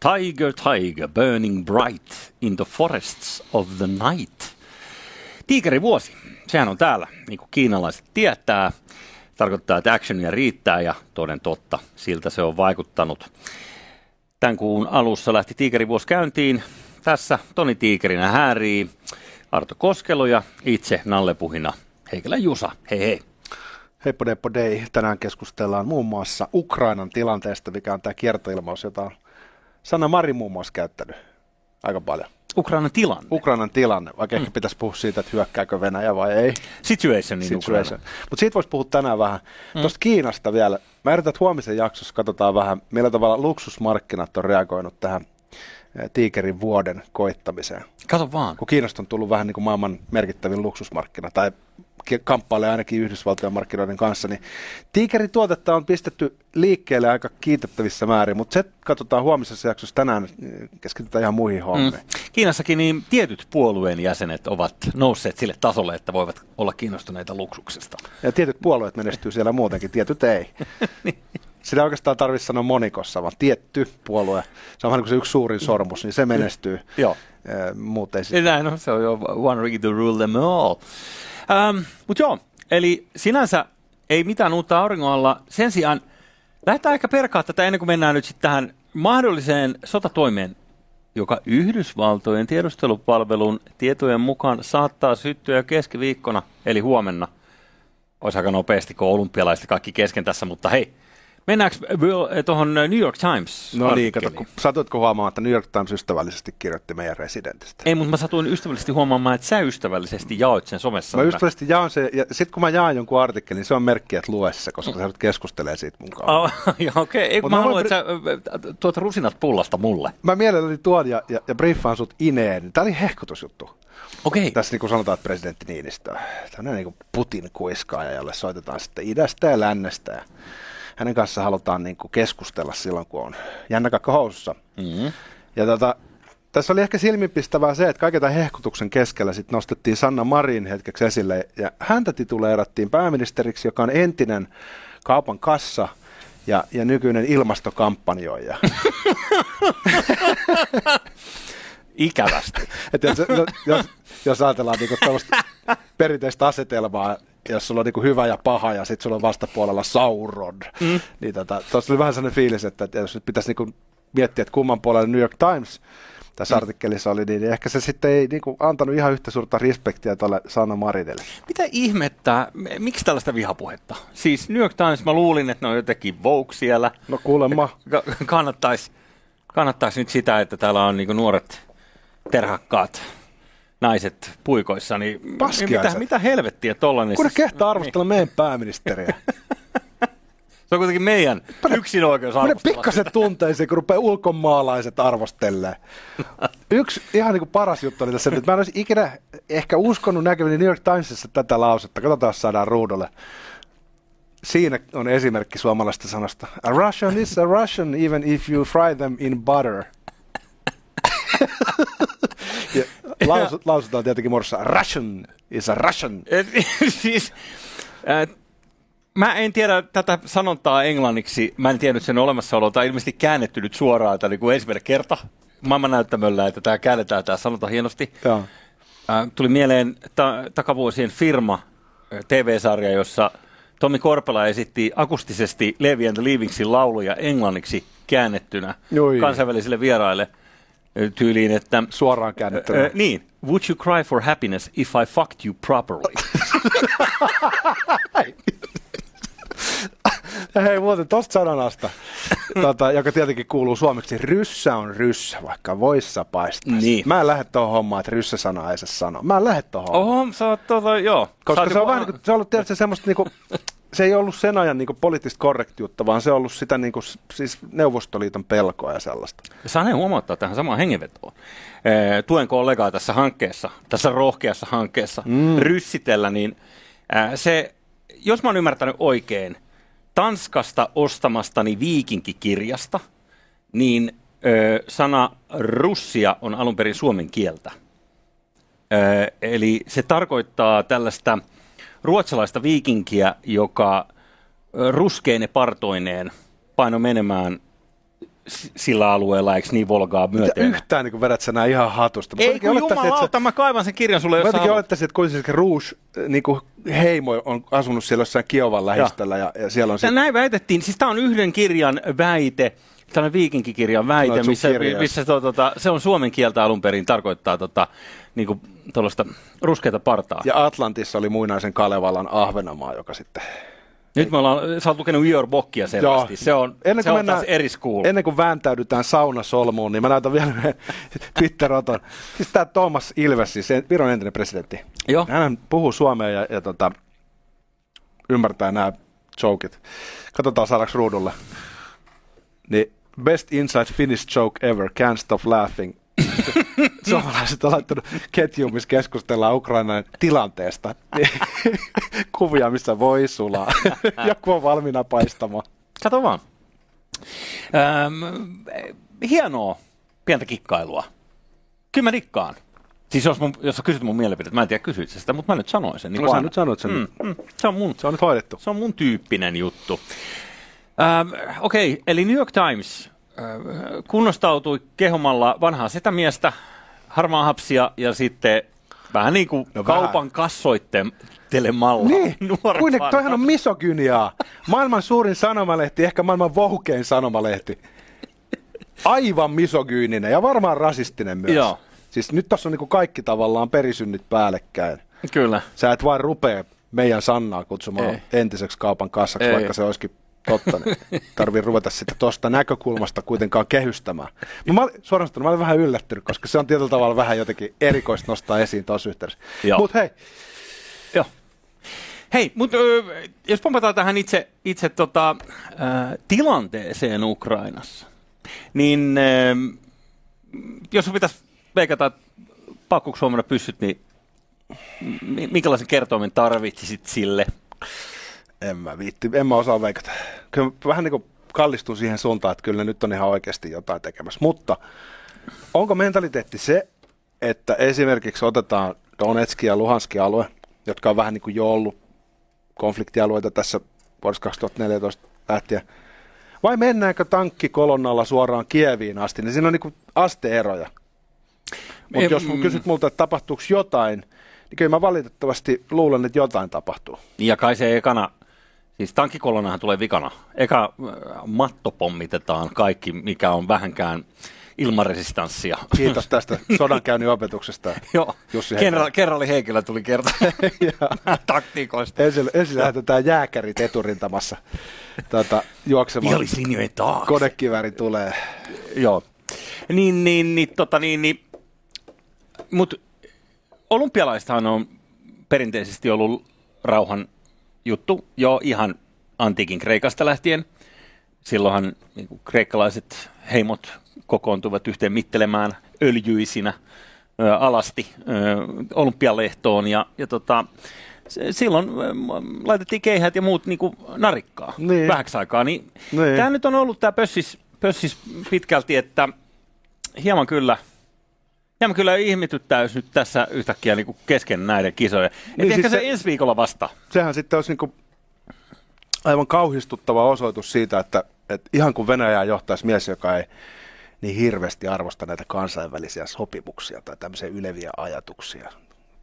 Tiger, tiger, burning bright in the forests of the night. Tiikerivuosi, sehän on täällä, niin kuin kiinalaiset tietää. Tarkoittaa, että actionia riittää ja toden totta, siltä se on vaikuttanut. Tämän kuun alussa lähti Tiikerivuosi käyntiin. Tässä Toni Tiikerinä häärii Arto Koskelo ja itse Nallepuhina Heikelä Jusa. Hei hei. Heippo Deppo Dei. Tänään keskustellaan muun muassa Ukrainan tilanteesta, mikä on tämä kiertoilmaus, jota Sanna Mari muun muassa käyttänyt aika paljon. Ukrainan tilanne. Ukrainan tilanne, vaikka mm. ehkä pitäisi puhua siitä, että hyökkääkö Venäjä vai ei. Situation niin Situation. Mutta siitä voisi puhua tänään vähän. Mm. Tuosta Kiinasta vielä. Mä yritän, että huomisen jaksossa katsotaan vähän, millä tavalla luksusmarkkinat on reagoinut tähän eh, tiikerin vuoden koittamiseen. Kato vaan. Kun Kiinasta on tullut vähän niin kuin maailman merkittävin luksusmarkkina, tai kamppailee ainakin Yhdysvaltojen markkinoiden kanssa, niin Tiikerin tuotetta on pistetty liikkeelle aika kiitettävissä määrin, mutta se katsotaan huomisessa jaksossa tänään, keskitytään ihan muihin hommiin. Mm. Kiinassakin niin tietyt puolueen jäsenet ovat nousseet sille tasolle, että voivat olla kiinnostuneita luksuksesta. Ja tietyt puolueet menestyy siellä muutenkin, tietyt ei. niin. Sitä oikeastaan tarvitse sanoa monikossa, vaan tietty puolue, se on vähän niin kuin se yksi suurin sormus, niin se menestyy. Joo. Muut ei sitten. Näin on, se on jo one ring to rule them all. Ähm, Mutta joo, eli sinänsä ei mitään uutta auringon alla. Sen sijaan lähdetään ehkä perkaa tätä ennen kuin mennään nyt sitten tähän mahdolliseen sotatoimeen, joka Yhdysvaltojen tiedustelupalvelun tietojen mukaan saattaa syttyä keskiviikkona, eli huomenna. Olisi aika nopeasti, kun olympialaiset kaikki kesken tässä, mutta hei, Mennäänkö eh, tuohon New York Times? No niin, kato, kun, satuitko huomaamaan, että New York Times ystävällisesti kirjoitti meidän residentistä? Ei, mutta mä satuin ystävällisesti huomaamaan, että sä ystävällisesti jaoit sen somessa. Mä ystävällisesti jaan sen, ja sitten kun mä jaan jonkun artikkelin, niin se on merkki, että lue se, koska sä nyt keskustelee siitä mun kanssa. Oh, okei, okay. mä, haluan, että sä tuot rusinat pullasta mulle. Mä mielelläni tuon ja, ja, ja briefaan sut ineen. Tämä oli hehkutusjuttu. Okei. Tässä niin kuin sanotaan, että presidentti Niinistö, tämmöinen niin kuin Putin kuiskaaja, jolle soitetaan sitten idästä ja lännestä. Ja hänen kanssa halutaan niin kuin keskustella silloin, kun on jännäkakka housussa. Mm-hmm. Ja tota, tässä oli ehkä silmipistävää se, että kaiken tämän hehkutuksen keskellä sit nostettiin Sanna Marin hetkeksi esille, ja häntä tituleerattiin pääministeriksi, joka on entinen kaupan kassa ja, ja nykyinen ilmastokampanjoija. Ikävästi. Et jos, jos, jos ajatellaan niin perinteistä asetelmaa, jos sulla on niin hyvä ja paha ja sitten sulla on vastapuolella Sauron, mm. niin tota, tuossa oli vähän sellainen fiilis, että, jos nyt pitäisi niin miettiä, että kumman puolella New York Times tässä mm. artikkelissa oli, niin ehkä se sitten ei niin kuin, antanut ihan yhtä suurta respektiä tuolle Sanna Marinelle. Mitä ihmettä, miksi tällaista vihapuhetta? Siis New York Times, mä luulin, että ne on jotenkin Vogue siellä. No kuulemma. Kannattaisi kannattais nyt sitä, että täällä on niin nuoret terhakkaat naiset puikoissa, niin mitä, mitä helvettiä tollainen? Kun ne kehtaa arvostella niin. meidän pääministeriä. Se on kuitenkin meidän yksin oikeus arvostella. pikkasen tunteisiin, kun rupeaa ulkomaalaiset arvostelee. Yksi ihan niin kuin paras juttu oli tässä, että mä en olisi ikinä ehkä uskonut näkeväni New York Timesissa tätä lausetta. Katsotaan, jos saadaan ruudulle. Siinä on esimerkki suomalaista sanasta. A Russian is a Russian even if you fry them in butter. ja lausut, lausutaan tietenkin muodossa Russian is a Russian. siis, äh, mä en tiedä tätä sanontaa englanniksi. Mä en tiennyt sen olemassaoloa. Tämä on ilmeisesti käännetty nyt suoraan tämä niin ensimmäinen kerta maailman näyttämöllä, että tämä käännetään tämä sanonta hienosti. Joo. Äh, tuli mieleen ta- takavuosien firma TV-sarja, jossa Tommi Korpela esitti akustisesti Levi and the Leavingsin lauluja englanniksi käännettynä Oi. kansainvälisille vieraille – tyyliin, että... Suoraan käännettynä. Äh, niin. Would you cry for happiness if I fucked you properly? Hei muuten tosta sanonasta, tota, joka tietenkin kuuluu suomeksi, ryssä on ryssä, vaikka voissa paistaisi. Niin. Mä en lähde tuohon hommaan, että ryssä sana ei se sano. Mä en lähde tuohon Oho, sä oot tota, joo. Koska se on vähän niin kuin, se on ollut tietysti semmoista niinku, se ei ollut sen ajan niin poliittista korrektiutta, vaan se on ollut sitä niin kuin, siis Neuvostoliiton pelkoa ja sellaista. Saan huomauttaa tähän samaan hengenvetoon. tuen kollegaa tässä hankkeessa, tässä rohkeassa hankkeessa mm. ryssitellä, niin se, jos mä oon ymmärtänyt oikein, Tanskasta ostamastani viikinkikirjasta, niin ö, sana russia on alun perin suomen kieltä. Ö, eli se tarkoittaa tällaista ruotsalaista viikinkiä, joka ruskeine partoineen paino menemään sillä alueella, eikö niin Volgaa Mitä myöten? yhtään niin vedät sä nää ihan hatusta. Mä Ei kun jumalauta, mä kaivan sen kirjan sulle, Mä jos sä jotenkin olettaisin, että kuitenkin Rouge niin kuin heimo on asunut siellä jossain Kiovan lähistöllä ja, ja siellä on Tää sitten... Näin väitettiin, siis tämä on yhden kirjan väite, tällainen viikinkikirjan väite, No, missä, missä to, tota, se on suomen kieltä alun perin, tarkoittaa tota, niinku, tuollaista ruskeata partaa. Ja. Atlantissa oli muinaisen Kalevalan Ahvenamaa, joka sitten... Nyt me ollaan, sä oot lukenut Ior Bokkia selvästi, Joo. se on, Ennen se kuin on mennään- taas eri school. Ennen kuin vääntäydytään saunasolmuun, niin mä näytän vielä Twitter-oton. Siis tämä Thomas Ilves, siis se Viron entinen presidentti. Joo. Hän puhuu suomea ja, ja tota, ymmärtää nämä jokit. Katsotaan saadaanko ruudulle. Niin best inside Finnish joke ever, can't stop laughing. Suomalaiset on laittanut ketjuun, missä keskustellaan Ukrainan tilanteesta. Kuvia, missä voi sulaa. Joku on valmiina paistamaan. Kato vaan. Öm, hienoa pientä kikkailua. Kyllä mä dikkaan. Siis jos, mun, jos sä kysyt mun mielipidettä, mä en tiedä kysyit sä sitä, mutta mä nyt sanoin sen. Niin No sä nyt sanoit sen. Mm, mm, se on mun Se on nyt hoidettu. Se on mun tyyppinen juttu. Ähm, Okei, okay, eli New York Times kunnostautui kehomalla vanhaa setämiestä, harmaa hapsia ja sitten vähän niin kuin No vähän. kaupan kassoittelemalla. Niin, kuitenkin toihan on misogyniaa. Maailman suurin sanomalehti, ehkä maailman vohukein sanomalehti. Aivan misogyyninen ja varmaan rasistinen myös. Joo. Siis nyt tässä on niinku kaikki tavallaan perisynnit päällekkäin. Kyllä. Sä et vain rupea meidän Sannaa kutsumaan Ei. entiseksi kaupan kassaksi, Ei. vaikka se olisikin totta. Niin tarvii ruveta sitä tuosta näkökulmasta kuitenkaan kehystämään. Mä, mä, suoraan mä olin vähän yllättynyt, koska se on tietyllä tavalla vähän jotenkin erikoista nostaa esiin tuossa yhteydessä. Mutta hei, Joo. Hei, mutta jos pompataan tähän itse, itse tota, ä, tilanteeseen Ukrainassa, niin ä, jos pitäisi veikata, että pakkuuko Suomena pyssyt, niin mi- minkälaisen kertoimen tarvitsisit sille? En mä viitti, en mä osaa veikata. Kyllä vähän niin kuin kallistun siihen suuntaan, että kyllä nyt on ihan oikeasti jotain tekemässä. Mutta onko mentaliteetti se, että esimerkiksi otetaan Donetski ja Luhanski alue, jotka on vähän niin kuin jo ollut konfliktialueita tässä vuodesta 2014 lähtien, vai mennäänkö tankkikolonnalla suoraan Kieviin asti, niin siinä on niin kuin asteeroja. Mutta jos mun kysyt multa, että tapahtuuko jotain, niin kyllä mä valitettavasti luulen, että jotain tapahtuu. Ja kai se ekana, siis tankkikolonahan tulee vikana. Eka äh, matto pommitetaan kaikki, mikä on vähänkään ilmaresistanssia. Kiitos tästä sodankäynnin opetuksesta. Joo, Jussi Kenra- kerralli Heikkilä tuli kertoa taktiikoista. Ensin, ensin lähetetään jääkärit eturintamassa tuota, juoksemaan. Vihollislinjojen taakse. Konekiväri tulee. Joo. Niin, niin, niin, tota, niin, niin. Mut olympialaistahan on perinteisesti ollut rauhan juttu jo ihan antiikin Kreikasta lähtien. Silloinhan niin kuin, kreikkalaiset heimot kokoontuivat yhteen mittelemään öljyisinä ö, alasti ö, olympialehtoon ja, ja tota, silloin laitettiin keihät ja muut niin kuin narikkaa Niin. vähäksi aikaa. Niin, Niin. Tämä nyt on ollut tämä pössis, pössis pitkälti, että hieman kyllä, hieman kyllä ihmetyttää, jos nyt tässä yhtäkkiä niin kuin kesken näiden kisojen. Niin, Niin, ehkä siis se, se- ensi viikolla vasta. Sehän sitten olisi niinku aivan kauhistuttava osoitus siitä, että, että ihan kuin Venäjää johtaisi mies, joka ei niin hirveästi arvosta näitä kansainvälisiä sopimuksia tai tämmöisiä yleviä ajatuksia.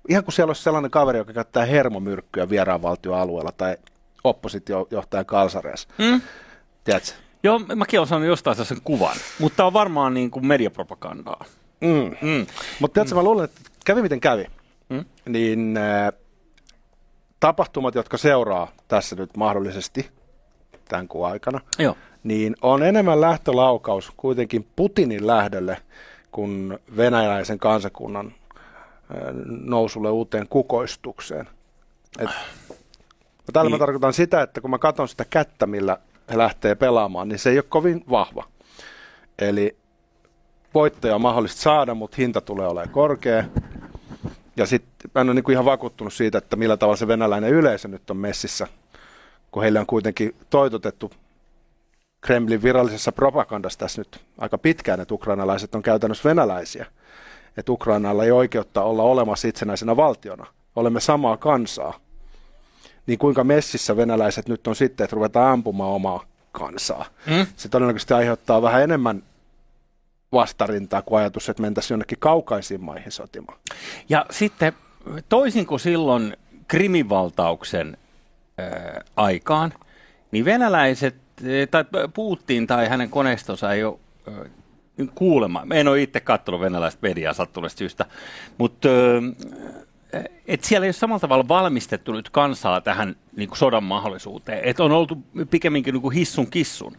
Ihan kuin siellä olisi sellainen kaveri, joka käyttää hermomyrkkyä vieraan valtioalueella tai oppositiojohtajan kalsareessa. Mm? Tiedätkö? Joo, mäkin olen saanut jostain sen kuvan, mutta tämä on varmaan niin kuin mediapropagandaa. Mm. Mm. Mutta tiedätkö, mä luulen, että kävi miten kävi, Mm. niin äh, tapahtumat, jotka seuraa tässä nyt mahdollisesti tämän kuun aikana, Joo. niin on enemmän lähtölaukaus kuitenkin Putinin lähdölle kuin venäläisen kansakunnan äh, nousulle uuteen kukoistukseen. Et, ja tällä. Niin. mä tarkoitan sitä, että kun mä katson sitä kättä, millä he lähtee pelaamaan, niin se ei ole kovin vahva. Eli voittoja on mahdollista saada, mutta hinta tulee olemaan korkea. Ja sitten mä en ole niinku ihan vakuuttunut siitä, että millä tavalla se venäläinen yleisö nyt on messissä, kun heille on kuitenkin toitotettu Kremlin virallisessa propagandassa tässä nyt aika pitkään, että ukrainalaiset on käytännössä venäläisiä. Että Ukrainalla ei oikeutta olla olemassa itsenäisenä valtiona. Olemme samaa kansaa. Niin kuinka messissä venäläiset nyt on sitten, että ruvetaan ampumaan omaa kansaa. Mm. Se todennäköisesti aiheuttaa vähän enemmän vastarintaa kuin ajatus, että mentäisiin jonnekin kaukaisiin maihin sotimaan. Ja sitten toisin kuin silloin krimivaltauksen äh, aikaan, niin venäläiset, tai Putin tai hänen koneistonsa ei ole äh, kuulema. En ole itse katsonut venäläistä mediaa sattuneesta syystä, mutta et siellä ei ole samalla tavalla valmistettu nyt kansaa tähän niin kuin sodan mahdollisuuteen. Et on oltu pikemminkin niin kuin hissun kissun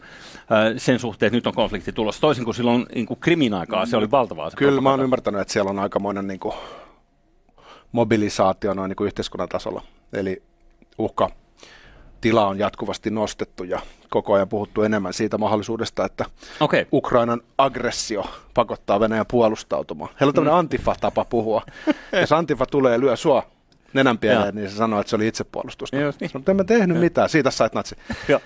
sen suhteen, että nyt on konflikti tulossa. Toisin kuin silloin niin kuin krimin aikaa, se oli valtavaa. Se Kyllä mä oon ymmärtänyt, että siellä on aikamoinen niin kuin mobilisaatio noin niin kuin yhteiskunnan tasolla. Eli uhka tila on jatkuvasti nostettu ja koko ajan puhuttu enemmän siitä mahdollisuudesta, että okay. Ukrainan aggressio pakottaa Venäjän puolustautumaan. Heillä on tämmöinen mm. antifa-tapa puhua. Jos antifa tulee ja lyö sua nenän pieleen, niin se sanoo, että se oli itsepuolustusta. Niin. Sanoin, että en mä tehnyt mitään, siitä sait natsi. uh,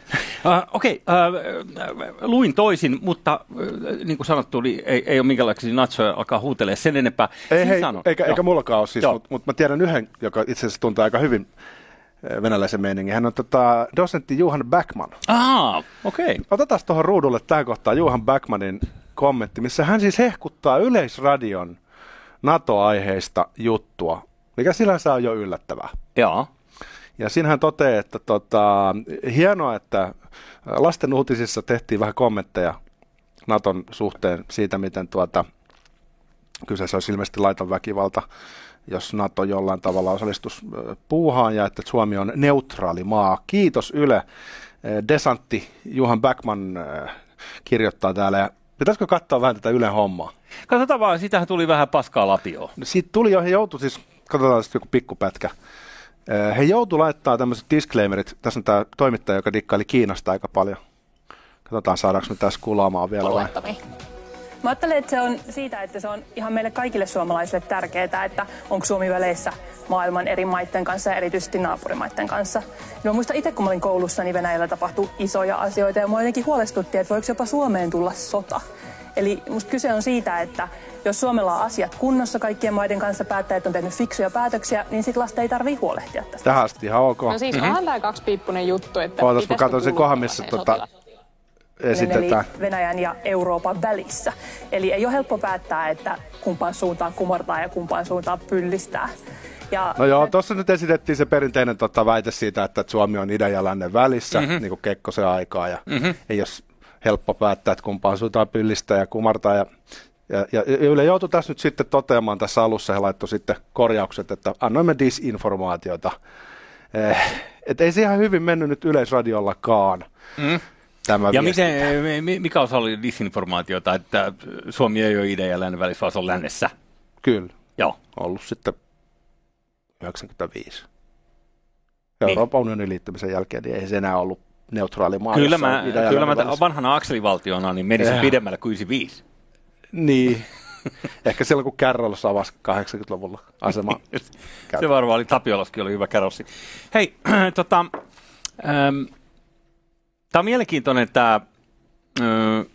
Okei, okay, uh, luin toisin, mutta uh, niin kuin sanottu, niin ei, ei ole minkälaisia natsoja alkaa huutelee sen enempää. Ei, hei, eikä, eikä mullakaan ole siis, mutta mut mä tiedän yhden, joka itse asiassa tuntuu aika hyvin venäläisen meiningin. Hän on tota, dosentti Juhan Backman. Ah, okei. Okay. Otetaan tuohon ruudulle tämä kohtaa Juhan Backmanin kommentti, missä hän siis hehkuttaa Yleisradion NATO-aiheista juttua, mikä sinänsä on jo yllättävää. Joo. Ja siinä hän toteaa, että tota, hienoa, että lasten uutisissa tehtiin vähän kommentteja Naton suhteen siitä, miten tuota, kyseessä olisi ilmeisesti laiton väkivalta jos NATO jollain tavalla osallistus puuhaan ja että Suomi on neutraali maa. Kiitos Yle. Desantti Juhan Backman kirjoittaa täällä. Ja pitäisikö katsoa vähän tätä Ylen hommaa? Katsotaan vaan, sitähän tuli vähän paskaa lapioon. Siitä tuli jo, he joutui siis, katsotaan sitten joku pikkupätkä. He joutu laittaa tämmöiset disclaimerit. Tässä on tämä toimittaja, joka dikkaili Kiinasta aika paljon. Katsotaan, saadaanko me tässä kulaamaan vielä vai? Mä ajattelen, että se on siitä, että se on ihan meille kaikille suomalaisille tärkeää, että onko Suomi väleissä maailman eri maiden kanssa ja erityisesti naapurimaiden kanssa. Ja mä muistan itse, kun mä olin koulussa, niin Venäjällä tapahtui isoja asioita ja mua jotenkin huolestutti, että voiko jopa Suomeen tulla sota. Eli musta kyse on siitä, että jos Suomella on asiat kunnossa kaikkien maiden kanssa, päättäjät on tehnyt fiksuja päätöksiä, niin sit lasta ei tarvii huolehtia tästä. Tähän asti ihan ok. No siis mm-hmm. onhan tämä kaksipiippunen juttu, että Ootas, mä katson sen kohan, missä tota, esitetään. Eli Venäjän ja Euroopan välissä. Eli ei ole helppo päättää, että kumpaan suuntaan kumartaa ja kumpaan suuntaan pyllistää. Ja no joo, tuossa nyt esitettiin se perinteinen tota, väite siitä, että Suomi on idän ja lännen välissä, mm-hmm. niin kuin Kekkosen aikaa, ja mm-hmm. ei ole helppo päättää, että kumpaan suuntaan pyllistää ja kumartaa. Ja, ja, ja Yle joutui tässä nyt sitten toteamaan tässä alussa, he laittoi sitten korjaukset, että annoimme disinformaatiota. Eh, että ei se ihan hyvin mennyt nyt Yleisradiollakaan. Mm tämä Ja miten, mikä osa oli disinformaatiota, että Suomi ei ole idän ja lännen välissä, vaan se on lännessä? Kyllä. Joo. Ollut sitten 95. Niin. Euroopan unionin liittymisen jälkeen niin ei se enää ollut neutraali maa. Kyllä mä, kyllä mä vanhana akselivaltiona niin menisin ja. pidemmälle kuin 95. Niin. Ehkä silloin, kun Kärrolos avasi 80-luvulla asema. se varmaan oli, Tapiolaskin oli hyvä kärrossi. Hei, tota, ähm, Tämä on mielenkiintoinen tämä äh,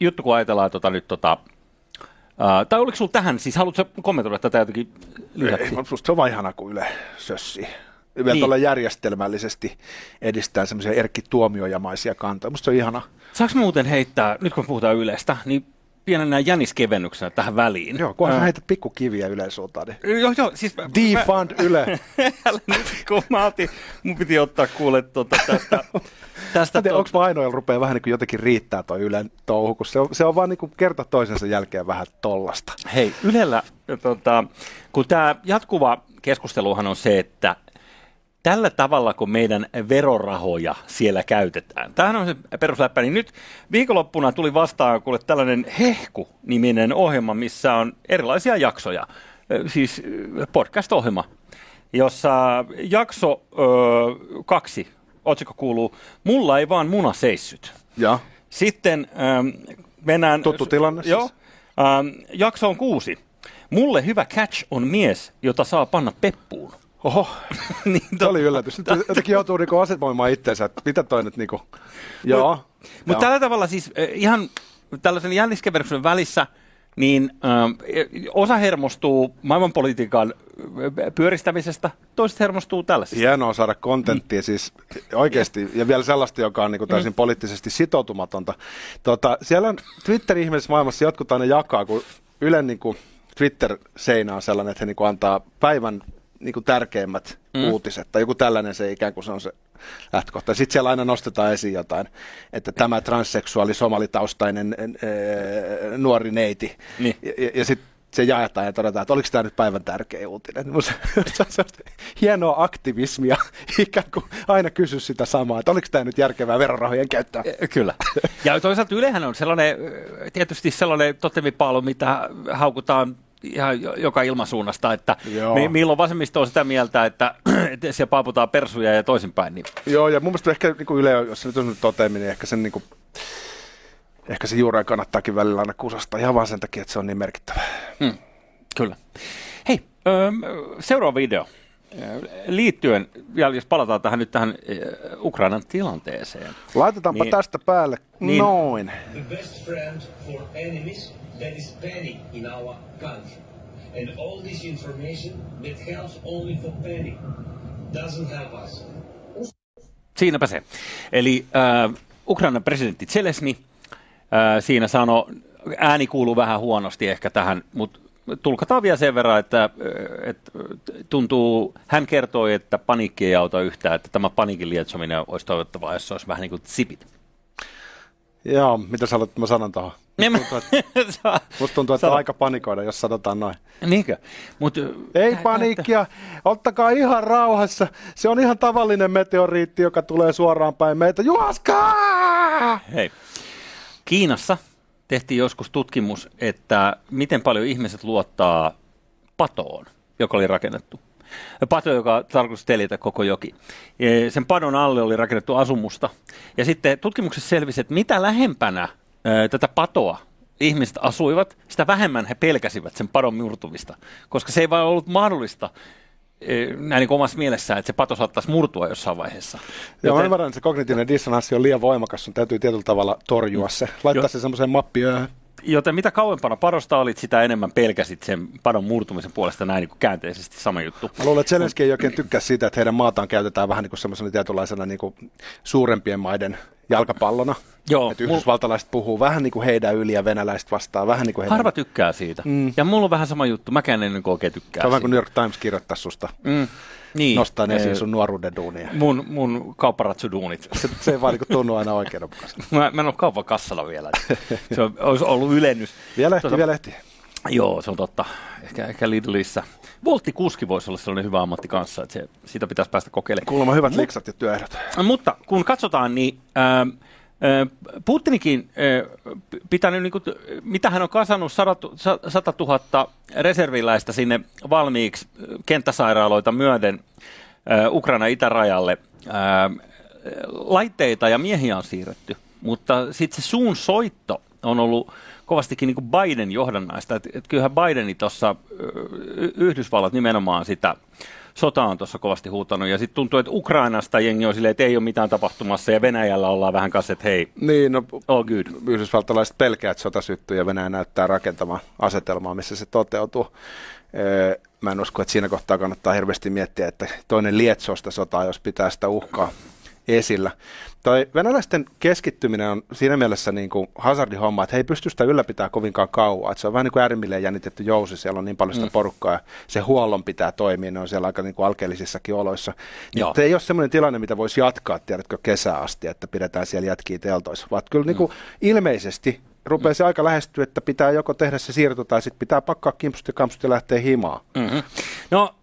juttu, kun ajatellaan tota, nyt tota, Uh, tai oliko sinulla tähän, siis haluatko kommentoida tätä jotenkin lisäksi? Ei, se on vaan ihana, kun Yle sössi. Yle niin. järjestelmällisesti edistää semmoisia Erkki Tuomiojamaisia kantoja. Musta se on ihana. Saanko muuten heittää, nyt kun puhutaan Ylestä, niin pienenä jäniskevennyksenä tähän väliin. Joo, kunhan sä heität pikkukiviä Ylen suuntaan. Niin... Joo, joo, siis... Defund mä... Yle. nyt kun mä otin, mun piti ottaa kuule tuota tästä... tästä tiedä, onko ainoa, rupeaa vähän niin kuin jotenkin riittää toi Ylen touhu, kun se on, se on vaan niin kuin kerta toisensa jälkeen vähän tollasta. Hei, Ylellä, tota, kun tämä jatkuva keskusteluhan on se, että tällä tavalla, kun meidän verorahoja siellä käytetään. Tämähän on se perusläppä. Niin nyt viikonloppuna tuli vastaan kuule tällainen Hehku-niminen ohjelma, missä on erilaisia jaksoja. Siis podcast-ohjelma, jossa jakso ö, kaksi, otsikko kuuluu, mulla ei vaan muna seissyt. Ja. Sitten ö, mennään... Tuttu tilanne siis. Joo. Ö, jakso on kuusi. Mulle hyvä catch on mies, jota saa panna peppuun. Oho, niin, se oli yllätys. Nyt jotenkin joutuu niinku asemoimaan itseensä, että mitä toi nyt niinku... Joo. Mutta tällä tavalla siis eh, ihan tällaisen jänniskeveruksen välissä niin ö, osa hermostuu maailmanpolitiikan pyöristämisestä, toiset hermostuu tällaisesta. Hienoa saada kontenttia, mm. siis oikeasti, ja vielä sellaista, joka on niin kuin täysin mm. poliittisesti sitoutumatonta. Tota, siellä on Twitter-ihmeellisessä maailmassa jotkut aina jakaa, kun Ylen niin kuin Twitter-seinä on sellainen, että he niin kuin antaa päivän niin kuin tärkeimmät mm. uutiset, tai joku tällainen se ikään kuin se on se lähtökohta. Sitten siellä aina nostetaan esiin jotain, että tämä transseksuaali somalitaustainen ee, nuori neiti, niin. ja, ja sitten se jaetaan ja todetaan, että oliko tämä nyt päivän tärkeä uutinen. se on hienoa aktivismia, ikään kuin aina kysy sitä samaa, että oliko tämä nyt järkevää verorahojen käyttöä. Kyllä. Ja toisaalta Ylehän on sellainen, tietysti sellainen totemipaalu, mitä haukutaan ihan joka ilmasuunnasta, että mi- milloin vasemmisto on sitä mieltä, että, että siellä paaputaan persuja ja toisinpäin. Niin. Joo, ja mun mielestä ehkä niin kuin Yle, jos se nyt on toteaminen, niin ehkä sen niin kuin, ehkä se juuri kannattaakin välillä aina kusasta ihan vaan sen takia, että se on niin merkittävä. Hmm. Kyllä. Hei, seuraava video liittyen, jos palataan tähän nyt tähän Ukrainan tilanteeseen. Laitetaanpa niin, tästä päälle niin, noin. The best friend for enemies that is panic in our country. And all this information that helps only for panic doesn't help us. Siinäpä se. Eli äh, Ukrainan presidentti Zelensky äh, siinä sanoi, ääni kuuluu vähän huonosti ehkä tähän, mutta tulkataan vielä sen verran, että, äh, että tuntuu, hän kertoi, että paniikki ei auta yhtään, että tämä paniikin lietsominen olisi toivottavaa, jos se olisi vähän niin kuin zipit. Joo, mitä sä haluat, mä sanon tuohon? Niin musta tuntuu, että, musta tuntuu, että on aika panikoida, jos sanotaan noin. Niinkö? Mut, Ei paniikkia, ottakaa ihan rauhassa. Se on ihan tavallinen meteoriitti, joka tulee suoraan päin meitä. Juoskaa! Hei. Kiinassa tehtiin joskus tutkimus, että miten paljon ihmiset luottaa patoon, joka oli rakennettu pato, joka tarkoitus teljetä koko joki. Sen padon alle oli rakennettu asumusta. Ja sitten tutkimuksessa selvisi, että mitä lähempänä tätä patoa ihmiset asuivat, sitä vähemmän he pelkäsivät sen padon murtumista, koska se ei vain ollut mahdollista näin niin omassa mielessään, että se pato saattaisi murtua jossain vaiheessa. Joo, Joten... mä ymmärrän, että se kognitiivinen dissonanssi on liian voimakas, sun täytyy tietyllä tavalla torjua se. Laittaa jo. se semmoiseen mappiöön Joten mitä kauempana padosta olit, sitä enemmän pelkäsit sen padon murtumisen puolesta näin niin kuin käänteisesti sama juttu. Mä luulen, että Zelenski ei oikein tykkää siitä, että heidän maataan käytetään vähän niin kuin semmoisena tietynlaisena niin kuin suurempien maiden jalkapallona. Joo, että yhdysvaltalaiset mul... puhuu vähän niin kuin heidän yli ja venäläiset vastaa vähän niin kuin heidän... Harva tykkää siitä. Mm. Ja mulla on vähän sama juttu. Mäkään en niin oikein tykkää Se on vähän kuin New York Times kirjoittaa susta. Mm. Niin. Nostaa ne esiin sun nuoruuden duunia. Mun, mun kaupparatsuduunit. Se, se ei vaan niin tunnu aina oikeudenmukaisesti. mä, mä en ole kaupan kassalla vielä. Se on, olisi ollut ylennys. Vielä ehti, tota, vielä ehti. Joo, se on totta. Ehkä, ehkä Lidlissä. Voltti kuski voisi olla sellainen hyvä ammatti kanssa, että se, siitä pitäisi päästä kokeilemaan. Kuulemma hyvät liksat ja työehdot. Mutta kun katsotaan, niin äh, Putinikin pitänyt, niin kuin, mitä hän on kasannut 100 000 reserviläistä sinne valmiiksi kenttäsairaaloita myöden Ukraina itärajalle. Laitteita ja miehiä on siirretty, mutta sitten se suun soitto on ollut kovastikin niin kuin Biden johdannaista. Että et kyllähän Bideni tuossa Yhdysvallat nimenomaan sitä sota on tuossa kovasti huutanut. Ja sitten tuntuu, että Ukrainasta jengi on silleen, että ei ole mitään tapahtumassa ja Venäjällä ollaan vähän kanssa, että hei, niin, no, all good. Yhdysvaltalaiset pelkäät sota syttyy ja Venäjä näyttää rakentamaan asetelmaa, missä se toteutuu. Mä en usko, että siinä kohtaa kannattaa hirveästi miettiä, että toinen lietsoo sitä sotaa, jos pitää sitä uhkaa esillä. Tai venäläisten keskittyminen on siinä mielessä niin kuin hazardihomma, että he ei pysty sitä ylläpitämään kovinkaan kauan. Että se on vähän niin kuin äärimmilleen jännitetty jousi, siellä on niin paljon sitä mm. porukkaa ja se huollon pitää toimia, ne on siellä aika niin kuin alkeellisissakin oloissa. Niin ei ole semmoinen tilanne, mitä voisi jatkaa, tiedätkö, kesää asti, että pidetään siellä jätkiä teltoissa, vaan kyllä niin kuin mm. ilmeisesti rupeaa se aika lähestyä, että pitää joko tehdä se siirto tai sitten pitää pakkaa kimpsut ja kampsut ja lähteä himaan. Mm-hmm. No,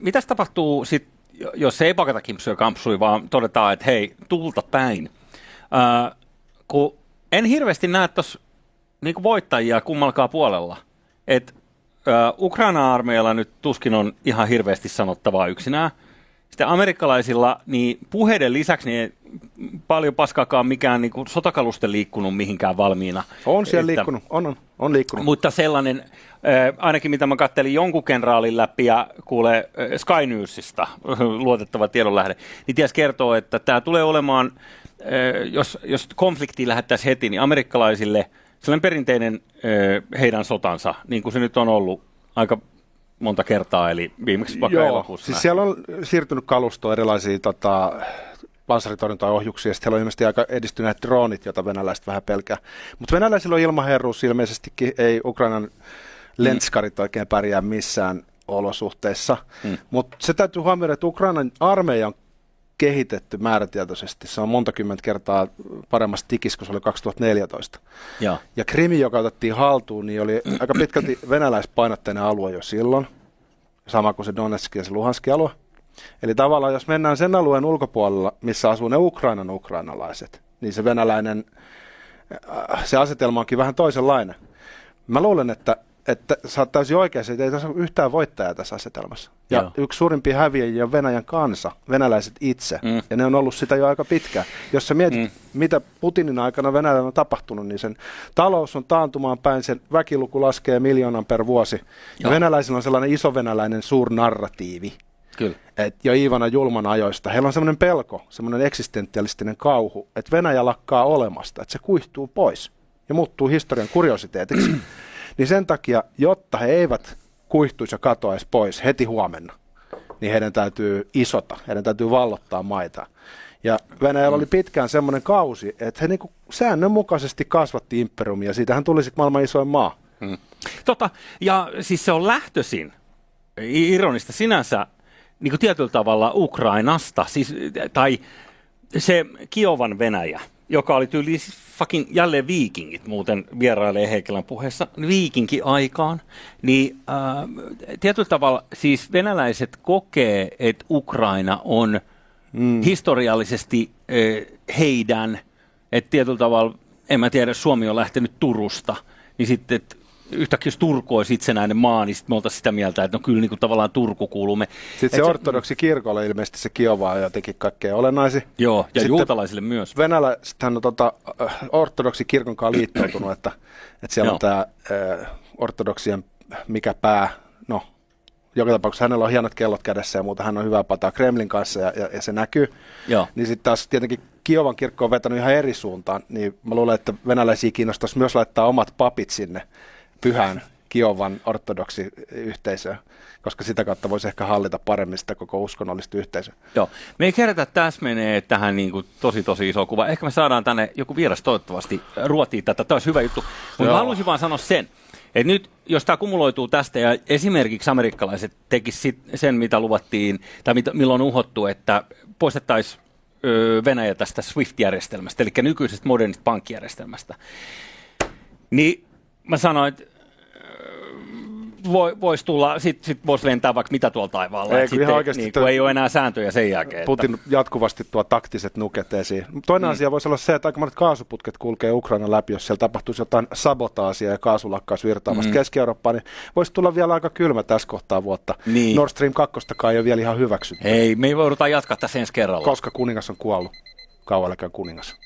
mitäs tapahtuu sitten jos ei pakata kimpsuja kampsui, vaan todetaan, että hei, tulta päin. Ää, kun en hirveästi näe tuossa niin voittajia kummalkaa puolella. Et, Ukraina-armeijalla nyt tuskin on ihan hirveästi sanottavaa yksinään. Sitten amerikkalaisilla, niin puheiden lisäksi niin paljon paskaakaan mikään niin sotakalusten liikkunut mihinkään valmiina. On siellä että, liikkunut, on, on, on liikkunut. Mutta sellainen, ainakin mitä mä kattelin jonkun kenraalin läpi ja kuule Sky Newsista, luotettava tiedonlähde, niin ties kertoo, että tämä tulee olemaan, jos, jos konflikti lähettäisiin heti, niin amerikkalaisille sellainen perinteinen heidän sotansa, niin kuin se nyt on ollut aika monta kertaa, eli viimeksi vaikka Joo, elokuussa. siis siellä on siirtynyt kalustoa erilaisia tota, panssaritorjuntaohjuksia, ja sitten siellä on ilmeisesti aika edistyneet droonit, joita venäläiset vähän pelkää. Mutta venäläisillä on ilmaherruus, ilmeisestikin ei Ukrainan lenskarit oikein pärjää missään olosuhteissa. Mm. Mutta se täytyy huomioida, että Ukrainan armeija on kehitetty määrätietoisesti. Se on monta kymmentä kertaa paremmassa tikissä kuin se oli 2014. Joo. Ja Krimi, joka otettiin haltuun, niin oli aika pitkälti venäläispainotteinen alue jo silloin, sama kuin se Donetsk ja se Luhanskin alue. Eli tavallaan, jos mennään sen alueen ulkopuolella, missä asuu ne Ukrainan ukrainalaiset, niin se venäläinen, äh, se asetelma onkin vähän toisenlainen. Mä luulen, että, että sä oot täysin oikeassa, että ei tässä ole yhtään voittajaa tässä asetelmassa. Ja Joo. yksi suurimpia häviäjiä on Venäjän kansa, venäläiset itse, Mm. ja ne on ollut sitä jo aika pitkään. Jos sä mietit, Mm. mitä Putinin aikana Venäjällä on tapahtunut, niin sen talous on taantumaan päin, sen väkiluku laskee miljoonan per vuosi. Ja Joo. venäläisillä on sellainen iso venäläinen suurnarratiivi, Kyllä. että jo Iivana Julman ajoista, heillä on semmoinen pelko, semmoinen eksistentialistinen kauhu, että Venäjä lakkaa olemasta, että se kuihtuu pois ja muuttuu historian kuriositeetiksi. Niin sen takia, jotta he eivät kuihtuisi ja katoaisi pois heti huomenna, niin heidän täytyy isota, heidän täytyy vallottaa maita. Ja Venäjällä oli pitkään semmoinen kausi, että he niinku säännönmukaisesti kasvatti imperiumia, ja siitähän tuli sitten maailman isoin maa. Tota, ja siis se on lähtöisin, ironista sinänsä, niin kuin tietyllä tavalla Ukrainasta, siis, tai se Kiovan Venäjä, joka oli tyyli siis fucking jälleen viikingit muuten vierailee Heikelän puheessa viikinki-aikaan, niin äh, tietyllä tavalla siis venäläiset kokee, että Ukraina on mm. historiallisesti äh, heidän, että tietyllä tavalla, en mä tiedä, Suomi on lähtenyt Turusta, niin sitten, että yhtäkkiä jos Turku olisi itsenäinen maa, niin sitten me oltaisiin sitä mieltä, että no kyllä niin kuin tavallaan Turku kuuluu me. Sitten se ortodoksi kirkolle ilmeisesti se Kiova on jotenkin kaikkein olennaisin. Joo, ja Sitten- juutalaisille myös. venäläisethän on tota, ortodoksi kirkon kanssa liittoutunut, että, että siellä Joo. on tämä ortodoksien mikä pää, no joka tapauksessa hänellä on hienot kellot kädessä ja muuta, hän on hyvää pataa Kremlin kanssa ja, ja, ja se näkyy. Joo. Niin sitten taas tietenkin Kiovan kirkko on vetänyt ihan eri suuntaan, niin mä luulen, että venäläisiä kiinnostaisi myös laittaa omat papit sinne pyhään Kiovan ortodoksi yhteisöön, koska sitä kautta voisi ehkä hallita paremmin sitä koko uskonnollista yhteisöä. Joo. Me ei kerätä, että tässä menee tähän niin kuin tosi tosi iso kuva. Ehkä me saadaan tänne joku vieras toivottavasti ruotiin tätä. Tämä olisi hyvä juttu. Mutta haluaisin vaan sanoa sen, että nyt jos tämä kumuloituu tästä ja esimerkiksi amerikkalaiset tekisivät sen, mitä luvattiin, tai mitä, milloin on uhottu, että poistettaisiin Venäjä tästä SWIFT-järjestelmästä, eli nykyisestä modernista pankkijärjestelmästä, niin mä sanoin, että voi, voisi tulla, sit, sit voisi lentää vaikka mitä tuolla taivaalla. Ei, sitten, oikeasti niin, kun ei ole enää sääntöjä sen jälkeen. Putin jatkuvasti tuo taktiset nuket esiin. Toinen mm. asia voisi olla se, että aika monet kaasuputket kulkee Ukraina läpi, jos siellä tapahtuisi jotain sabotaasia ja kaasu lakkaisi virtaamasta mm. Keski-Eurooppaan, niin voisi tulla vielä aika kylmä tässä kohtaa vuotta. Niin. Nord Stream 2 ei ole vielä ihan hyväksytty, Ei, me ei voida jatkaa tässä ensi kerralla. koska kuningas on kuollut. Kauan kuningas.